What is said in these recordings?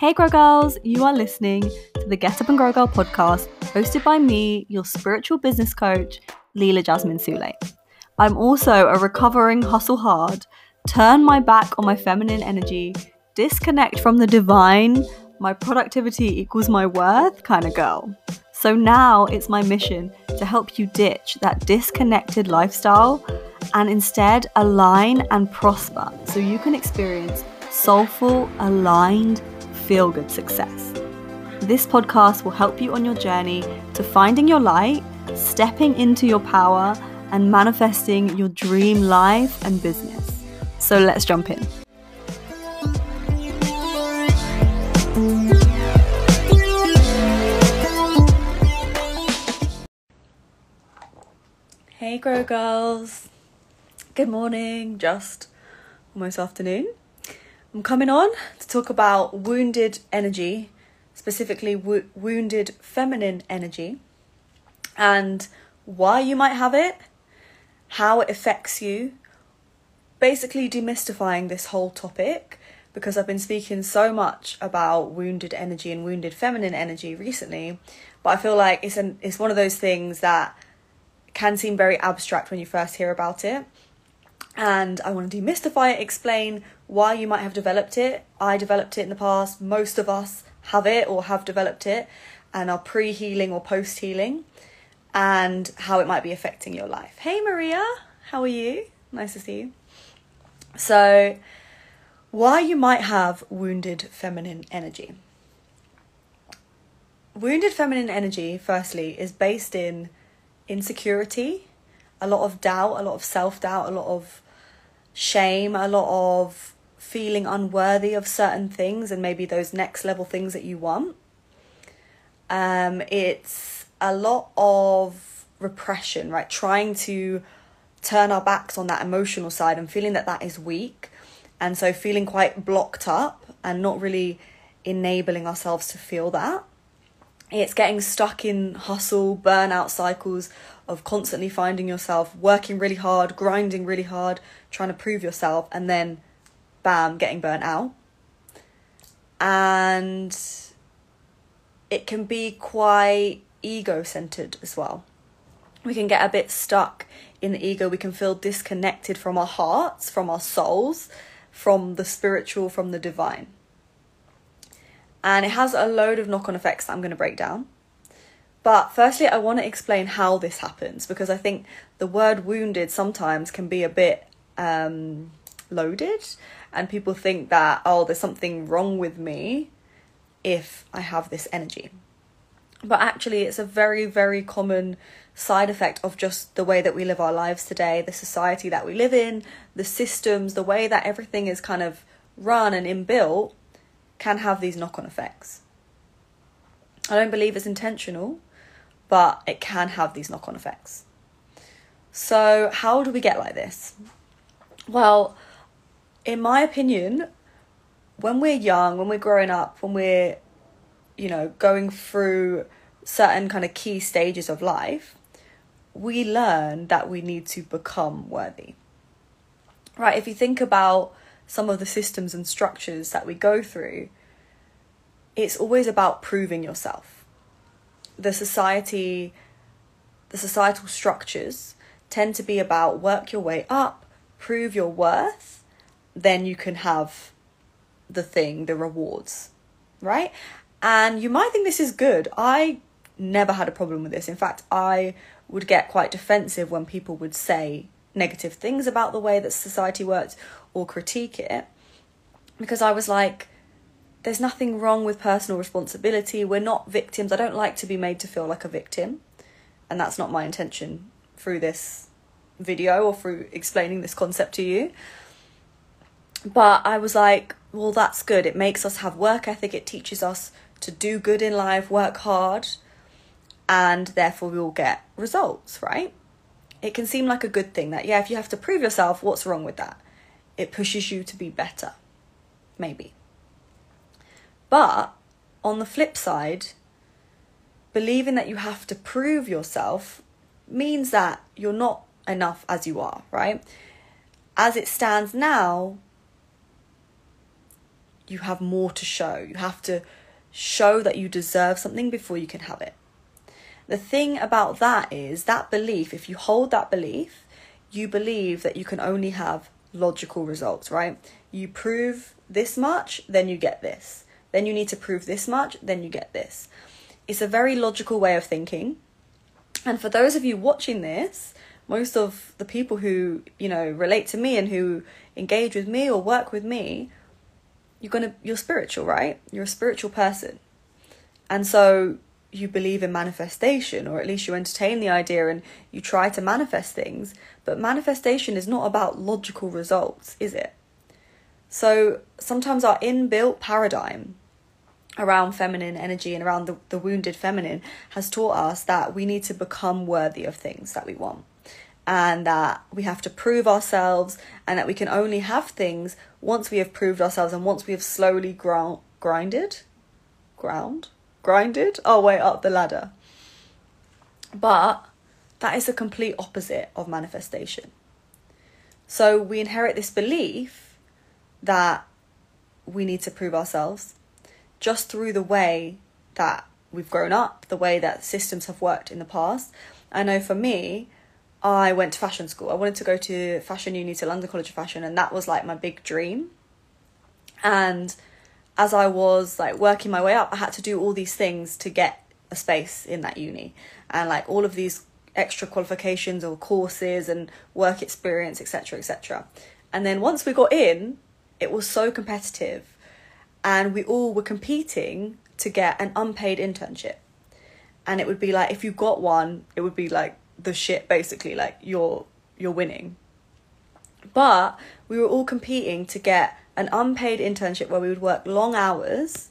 Hey, Grow Girls, you are listening to the Get Up and Grow Girl podcast, hosted by me, your spiritual business coach, Leela Jasmine Sule. I'm also a recovering hustle hard, turn my back on my feminine energy, disconnect from the divine, my productivity equals my worth kind of girl. So now it's my mission to help you ditch that disconnected lifestyle and instead align and prosper so you can experience soulful, aligned, feel good success. This podcast will help you on your journey to finding your light, stepping into your power, and manifesting your dream life and business. So let's jump in. Hey, Grow Girls. Good morning, just almost afternoon. I'm coming on to talk about wounded energy, specifically wo- wounded feminine energy, and why you might have it, how it affects you. Basically, demystifying this whole topic because I've been speaking so much about wounded energy and wounded feminine energy recently, but I feel like it's an it's one of those things that can seem very abstract when you first hear about it and I want to demystify it, explain why you might have developed it. I developed it in the past, most of us have it or have developed it and are pre healing or post healing, and how it might be affecting your life. Hey Maria, how are you? Nice to see you. So, why you might have wounded feminine energy. Wounded feminine energy, firstly, is based in insecurity a lot of doubt, a lot of self doubt, a lot of shame, a lot of feeling unworthy of certain things and maybe those next level things that you want. Um, it's a lot of repression, right? Trying to turn our backs on that emotional side and feeling that that is weak. And so feeling quite blocked up and not really enabling ourselves to feel that. It's getting stuck in hustle, burnout cycles of constantly finding yourself working really hard, grinding really hard, trying to prove yourself, and then bam, getting burnt out. And it can be quite ego centered as well. We can get a bit stuck in the ego, we can feel disconnected from our hearts, from our souls, from the spiritual, from the divine. And it has a load of knock on effects that I'm going to break down. But firstly, I want to explain how this happens because I think the word wounded sometimes can be a bit um, loaded, and people think that, oh, there's something wrong with me if I have this energy. But actually, it's a very, very common side effect of just the way that we live our lives today, the society that we live in, the systems, the way that everything is kind of run and inbuilt can have these knock on effects. I don't believe it's intentional, but it can have these knock on effects. So, how do we get like this? Well, in my opinion, when we're young, when we're growing up, when we're, you know, going through certain kind of key stages of life, we learn that we need to become worthy. Right? If you think about some of the systems and structures that we go through, it's always about proving yourself the society the societal structures tend to be about work your way up, prove your worth, then you can have the thing, the rewards, right? And you might think this is good. I never had a problem with this. In fact, I would get quite defensive when people would say negative things about the way that society works or critique it because I was like, there's nothing wrong with personal responsibility. We're not victims. I don't like to be made to feel like a victim. And that's not my intention through this video or through explaining this concept to you. But I was like, well, that's good. It makes us have work ethic. It teaches us to do good in life, work hard, and therefore we will get results, right? It can seem like a good thing that, yeah, if you have to prove yourself, what's wrong with that? It pushes you to be better. Maybe. But on the flip side, believing that you have to prove yourself means that you're not enough as you are, right? As it stands now, you have more to show. You have to show that you deserve something before you can have it. The thing about that is that belief, if you hold that belief, you believe that you can only have logical results, right? You prove this much, then you get this. Then you need to prove this much, then you get this. It's a very logical way of thinking. And for those of you watching this, most of the people who, you know, relate to me and who engage with me or work with me, you're going to you're spiritual, right? You're a spiritual person. And so you believe in manifestation or at least you entertain the idea and you try to manifest things, but manifestation is not about logical results, is it? So sometimes our inbuilt paradigm around feminine energy and around the, the wounded feminine has taught us that we need to become worthy of things that we want. And that we have to prove ourselves and that we can only have things once we have proved ourselves and once we have slowly ground grinded? Ground? Grinded? Our way up the ladder. But that is the complete opposite of manifestation. So we inherit this belief that we need to prove ourselves just through the way that we've grown up, the way that systems have worked in the past. I know for me, I went to fashion school. I wanted to go to fashion uni to London College of Fashion, and that was like my big dream. And as I was like working my way up, I had to do all these things to get a space in that uni, and like all of these extra qualifications or courses and work experience, etc., etc. And then once we got in, it was so competitive and we all were competing to get an unpaid internship. And it would be like if you got one, it would be like the shit basically, like you're you're winning. But we were all competing to get an unpaid internship where we would work long hours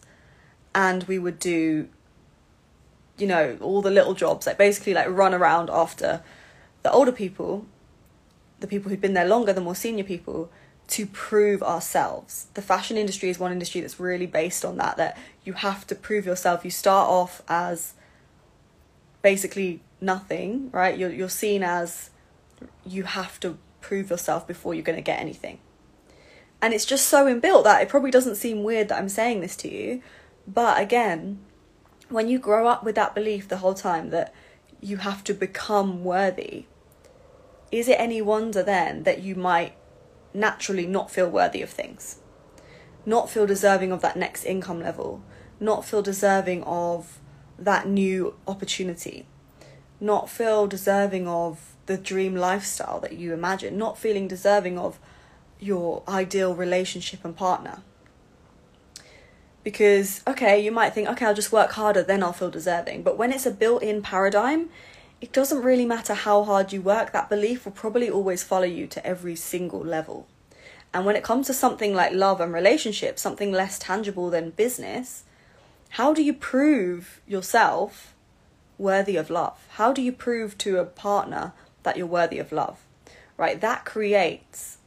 and we would do you know all the little jobs like basically like run around after the older people the people who'd been there longer the more senior people to prove ourselves. The fashion industry is one industry that's really based on that, that you have to prove yourself. You start off as basically nothing, right? You're, you're seen as you have to prove yourself before you're going to get anything. And it's just so inbuilt that it probably doesn't seem weird that I'm saying this to you. But again, when you grow up with that belief the whole time that you have to become worthy, is it any wonder then that you might naturally not feel worthy of things, not feel deserving of that next income level, not feel deserving of that new opportunity, not feel deserving of the dream lifestyle that you imagine, not feeling deserving of your ideal relationship and partner. Because, okay, you might think, okay, I'll just work harder, then I'll feel deserving. But when it's a built in paradigm, it doesn't really matter how hard you work, that belief will probably always follow you to every single level. And when it comes to something like love and relationships, something less tangible than business, how do you prove yourself worthy of love? How do you prove to a partner that you're worthy of love? Right? That creates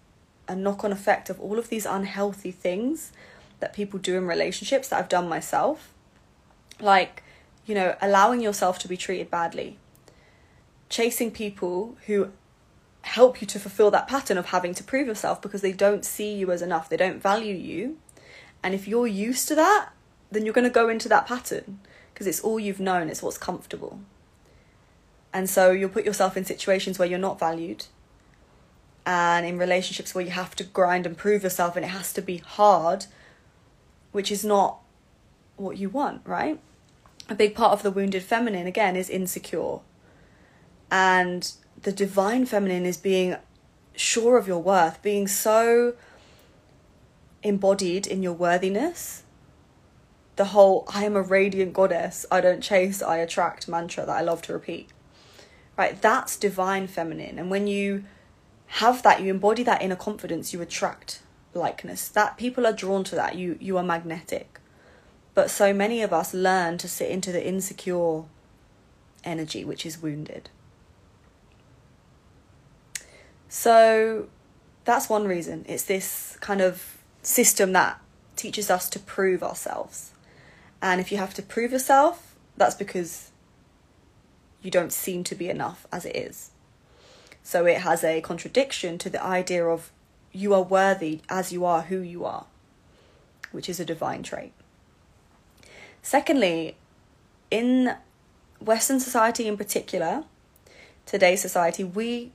a knock on effect of all of these unhealthy things that people do in relationships that I've done myself. Like, you know, allowing yourself to be treated badly, chasing people who help you to fulfill that pattern of having to prove yourself because they don't see you as enough, they don't value you. And if you're used to that, then you're going to go into that pattern because it's all you've known, it's what's comfortable. And so you'll put yourself in situations where you're not valued and in relationships where you have to grind and prove yourself and it has to be hard, which is not what you want, right? A big part of the wounded feminine, again, is insecure and the divine feminine is being sure of your worth, being so embodied in your worthiness. The whole I am a radiant goddess, I don't chase, I attract mantra that I love to repeat. Right? That's divine feminine. And when you have that, you embody that inner confidence, you attract likeness. That people are drawn to that. You you are magnetic. But so many of us learn to sit into the insecure energy, which is wounded. So that's one reason. It's this kind of system that teaches us to prove ourselves. And if you have to prove yourself, that's because you don't seem to be enough as it is. So it has a contradiction to the idea of you are worthy as you are who you are. which is a divine trait. Secondly, in Western society in particular, today's society, we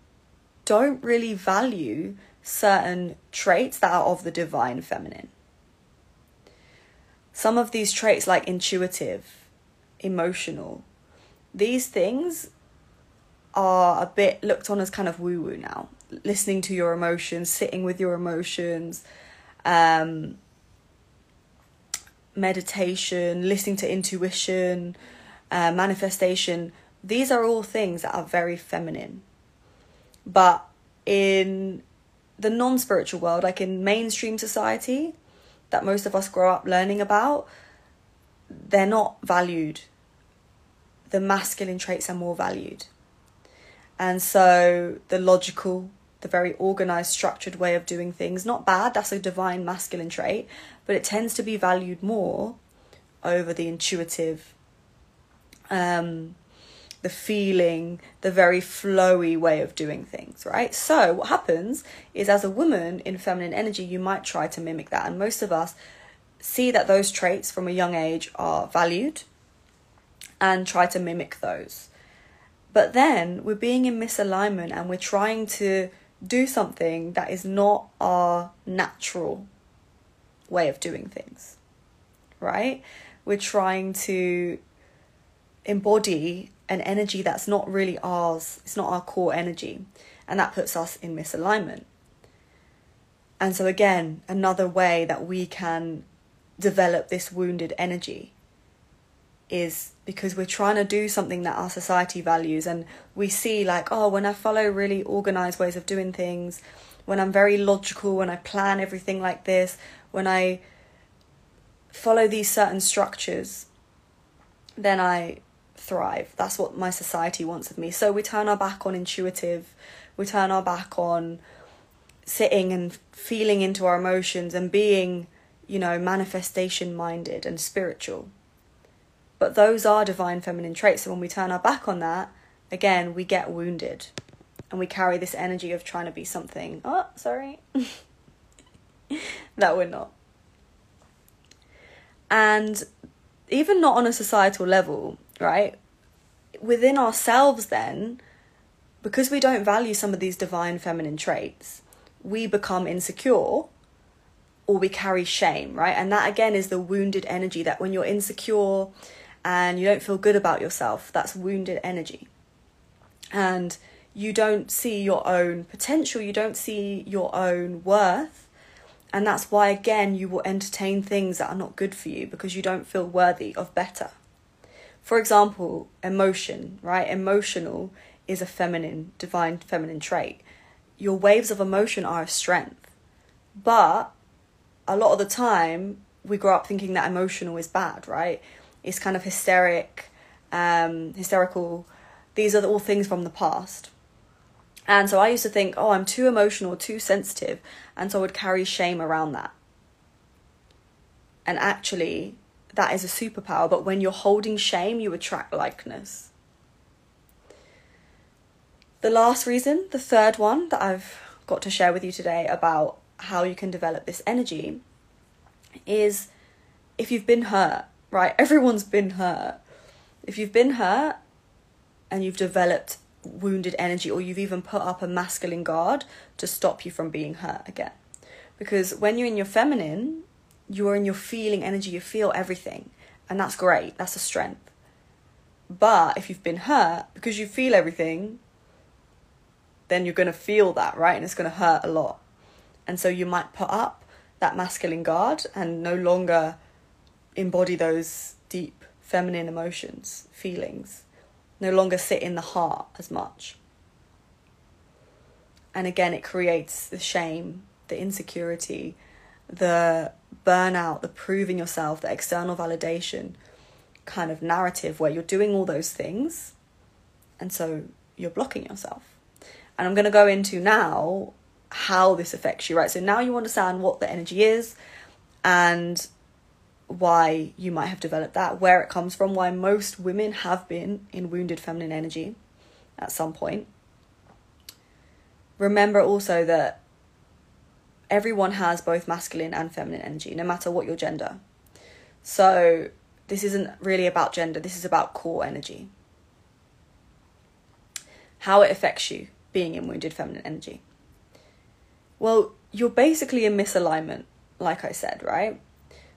don't really value certain traits that are of the divine feminine. Some of these traits, like intuitive, emotional, these things are a bit looked on as kind of woo woo now. Listening to your emotions, sitting with your emotions, um, meditation, listening to intuition, uh, manifestation. These are all things that are very feminine. But in the non spiritual world, like in mainstream society, that most of us grow up learning about, they're not valued. The masculine traits are more valued. And so the logical, the very organized, structured way of doing things, not bad, that's a divine masculine trait, but it tends to be valued more over the intuitive, um, the feeling, the very flowy way of doing things, right? So, what happens is as a woman in feminine energy, you might try to mimic that. And most of us see that those traits from a young age are valued and try to mimic those. But then we're being in misalignment and we're trying to do something that is not our natural way of doing things, right? We're trying to embody an energy that's not really ours, it's not our core energy, and that puts us in misalignment. And so, again, another way that we can develop this wounded energy is because we're trying to do something that our society values and we see like oh when i follow really organized ways of doing things when i'm very logical when i plan everything like this when i follow these certain structures then i thrive that's what my society wants of me so we turn our back on intuitive we turn our back on sitting and feeling into our emotions and being you know manifestation minded and spiritual but those are divine feminine traits. So when we turn our back on that, again, we get wounded. And we carry this energy of trying to be something. Oh, sorry. that we're not. And even not on a societal level, right? Within ourselves, then, because we don't value some of these divine feminine traits, we become insecure or we carry shame, right? And that again is the wounded energy that when you're insecure and you don't feel good about yourself, that's wounded energy. And you don't see your own potential, you don't see your own worth. And that's why, again, you will entertain things that are not good for you because you don't feel worthy of better. For example, emotion, right? Emotional is a feminine, divine feminine trait. Your waves of emotion are a strength. But a lot of the time, we grow up thinking that emotional is bad, right? It's kind of hysteric, um, hysterical. These are all things from the past. And so I used to think, oh, I'm too emotional, too sensitive. And so I would carry shame around that. And actually, that is a superpower. But when you're holding shame, you attract likeness. The last reason, the third one that I've got to share with you today about how you can develop this energy is if you've been hurt right? Everyone's been hurt. If you've been hurt and you've developed wounded energy, or you've even put up a masculine guard to stop you from being hurt again. Because when you're in your feminine, you're in your feeling energy, you feel everything, and that's great, that's a strength. But if you've been hurt, because you feel everything, then you're going to feel that, right? And it's going to hurt a lot. And so you might put up that masculine guard and no longer embody those deep feminine emotions, feelings, no longer sit in the heart as much. And again, it creates the shame, the insecurity, the burnout, the proving yourself, the external validation kind of narrative where you're doing all those things and so you're blocking yourself. And I'm going to go into now how this affects you, right? So now you understand what the energy is and why you might have developed that, where it comes from, why most women have been in wounded feminine energy at some point. Remember also that everyone has both masculine and feminine energy, no matter what your gender. So, this isn't really about gender, this is about core energy. How it affects you being in wounded feminine energy. Well, you're basically in misalignment, like I said, right?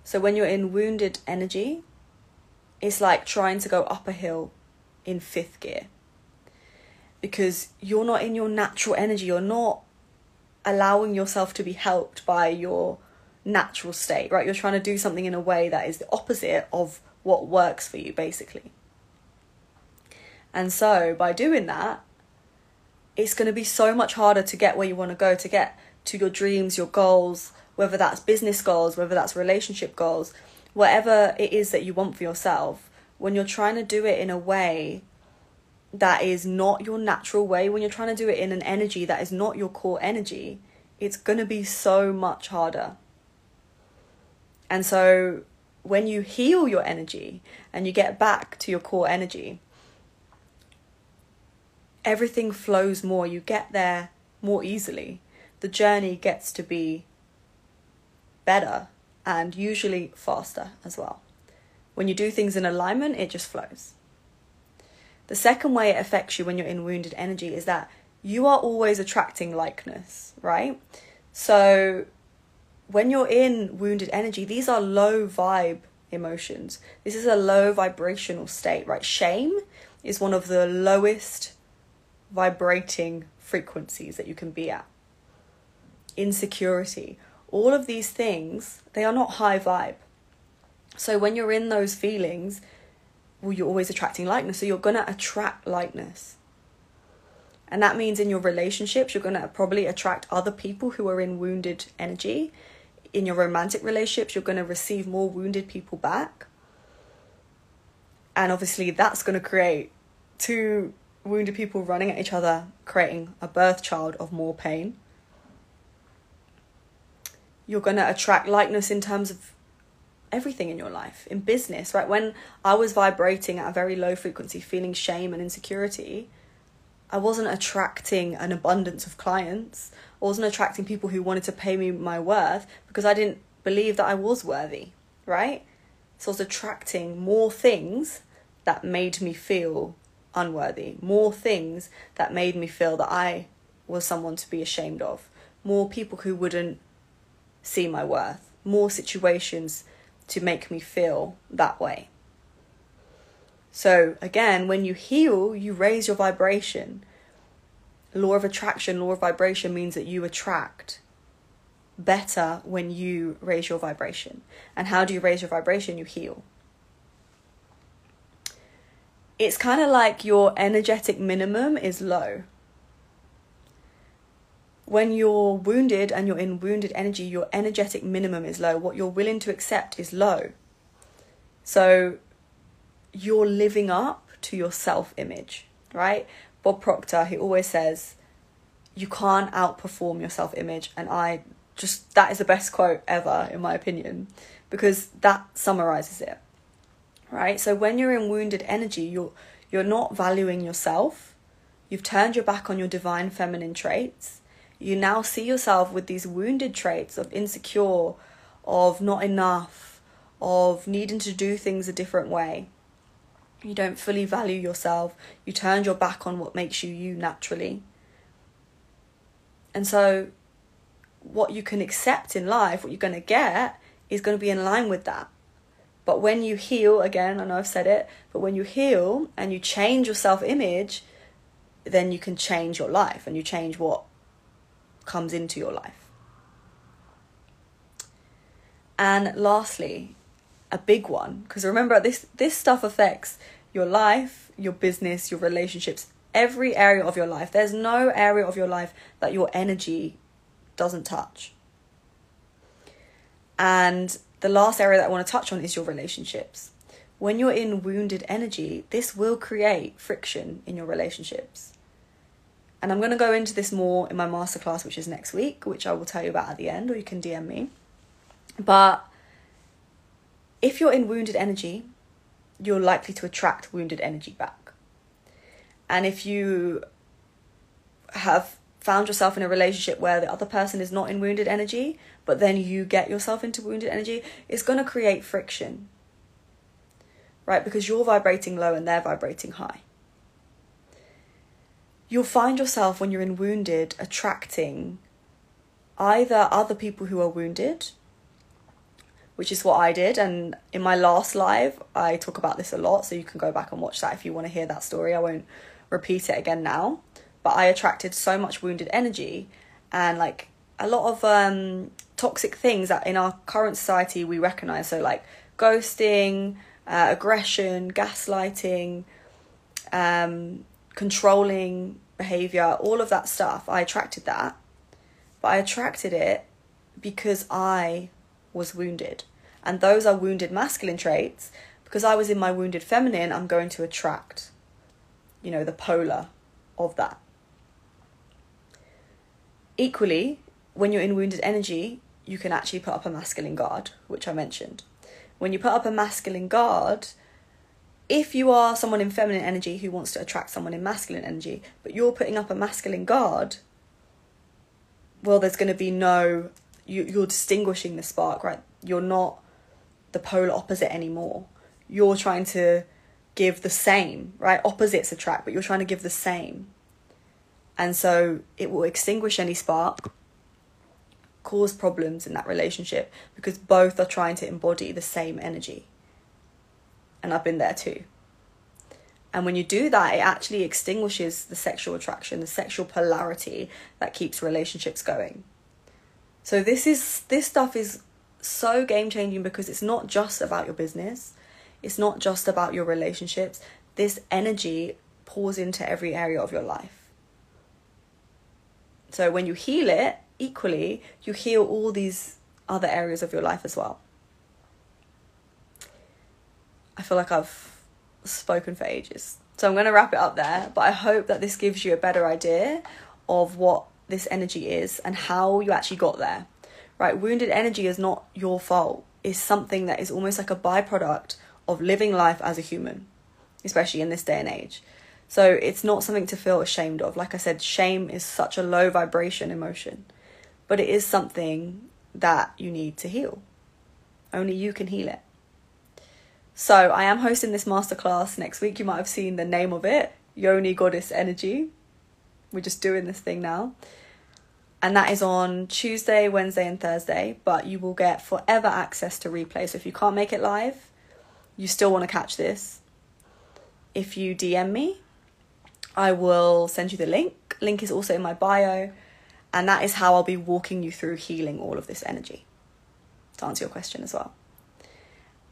So, when you're in wounded energy, it's like trying to go up a hill in fifth gear because you're not in your natural energy, you're not allowing yourself to be helped by your natural state, right? You're trying to do something in a way that is the opposite of what works for you, basically. And so, by doing that, it's going to be so much harder to get where you want to go, to get to your dreams, your goals, whether that's business goals, whether that's relationship goals, whatever it is that you want for yourself, when you're trying to do it in a way that is not your natural way, when you're trying to do it in an energy that is not your core energy, it's going to be so much harder. And so when you heal your energy and you get back to your core energy, everything flows more. You get there more easily. The journey gets to be better and usually faster as well. When you do things in alignment, it just flows. The second way it affects you when you're in wounded energy is that you are always attracting likeness, right? So when you're in wounded energy, these are low vibe emotions. This is a low vibrational state, right? Shame is one of the lowest vibrating frequencies that you can be at. Insecurity, all of these things, they are not high vibe. So when you're in those feelings, well, you're always attracting likeness. So you're going to attract likeness. And that means in your relationships, you're going to probably attract other people who are in wounded energy. In your romantic relationships, you're going to receive more wounded people back. And obviously, that's going to create two wounded people running at each other, creating a birth child of more pain. You're going to attract likeness in terms of everything in your life, in business, right? When I was vibrating at a very low frequency, feeling shame and insecurity, I wasn't attracting an abundance of clients. I wasn't attracting people who wanted to pay me my worth because I didn't believe that I was worthy, right? So I was attracting more things that made me feel unworthy, more things that made me feel that I was someone to be ashamed of, more people who wouldn't see my worth, more situations to make me feel that way. So, again, when you heal, you raise your vibration. Law of attraction, law of vibration means that you attract better when you raise your vibration. And how do you raise your vibration? You heal. It's kind of like your energetic minimum is low when you're wounded and you're in wounded energy, your energetic minimum is low. What you're willing to accept is low. So you're living up to your self image, right? Bob Proctor, he always says, you can't outperform your self image. And I just, that is the best quote ever, in my opinion, because that summarizes it, right? So when you're in wounded energy, you're, you're not valuing yourself. You've turned your back on your divine feminine traits you now see yourself with these wounded traits of insecure, of not enough, of needing to do things a different way. You don't fully value yourself. You turned your back on what makes you you naturally. And so, what you can accept in life, what you're going to get, is going to be in line with that. But when you heal, again, I know I've said it, but when you heal and you change your self image, then you can change your life and you change what comes into your life. And lastly, a big one, because remember this this stuff affects your life, your business, your relationships, every area of your life. There's no area of your life that your energy doesn't touch. And the last area that I want to touch on is your relationships. When you're in wounded energy, this will create friction in your relationships. And I'm going to go into this more in my masterclass, which is next week, which I will tell you about at the end, or you can DM me. But if you're in wounded energy, you're likely to attract wounded energy back. And if you have found yourself in a relationship where the other person is not in wounded energy, but then you get yourself into wounded energy, it's going to create friction. Right? Because you're vibrating low and they're vibrating high. You'll find yourself when you're in wounded attracting either other people who are wounded, which is what I did. And in my last live, I talk about this a lot, so you can go back and watch that if you want to hear that story. I won't repeat it again now but I attracted so much wounded energy and like a lot of um, toxic things that in our current society we recognize. So, like ghosting, uh, aggression, gaslighting, um, controlling behavior, all of that stuff. I attracted that, but I attracted it because I was wounded. And those are wounded masculine traits. Because I was in my wounded feminine, I'm going to attract, you know, the polar of that. Equally, when you're in wounded energy, you can actually put up a masculine guard, which I mentioned. When you put up a masculine guard, if you are someone in feminine energy who wants to attract someone in masculine energy, but you're putting up a masculine guard, well, there's going to be no, you, you're distinguishing the spark, right? You're not the polar opposite anymore. You're trying to give the same, right? Opposites attract, but you're trying to give the same. And so it will extinguish any spark, cause problems in that relationship because both are trying to embody the same energy. And I've been there too. And when you do that, it actually extinguishes the sexual attraction, the sexual polarity that keeps relationships going. So this is this stuff is so game changing because it's not just about your business. It's not just about your relationships. This energy pours into every area of your life. So when you heal it, equally, you heal all these other areas of your life as well. I feel like I've spoken for ages. So I'm going to wrap it up there, but I hope that this gives you a better idea of what this energy is and how you actually got there. Right? Wounded energy is not your fault. It's something that is almost like a byproduct of living life as a human, especially in this day and age. So it's not something to feel ashamed of. Like I said, shame is such a low vibration emotion, but it is something that you need to heal. Only you can heal it. So I am hosting this masterclass next week. You might have seen the name of it, Yoni Goddess Energy. We're just doing this thing now. And that is on Tuesday, Wednesday, and Thursday. But you will get forever access to replay. So if you can't make it live, you still want to catch this. If you DM me, I will send you the link. Link is also in my bio. And that is how I'll be walking you through healing all of this energy, to answer your question as well.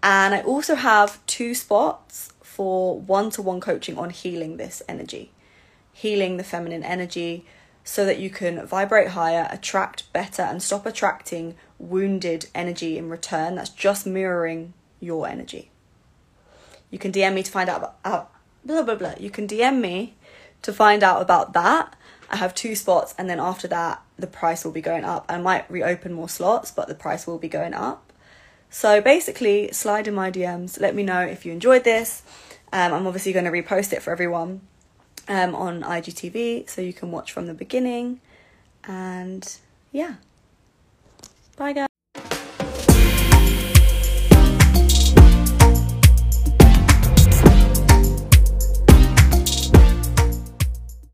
And I also have two spots for one to one coaching on healing this energy, healing the feminine energy, so that you can vibrate higher, attract better, and stop attracting wounded energy in return that's just mirroring your energy. You can DM me to find out about, blah blah blah. You can DM me to find out about that. I have two spots, and then after that, the price will be going up. I might reopen more slots, but the price will be going up. So basically, slide in my DMs. Let me know if you enjoyed this. Um, I'm obviously going to repost it for everyone um, on IGTV so you can watch from the beginning. And yeah. Bye, guys.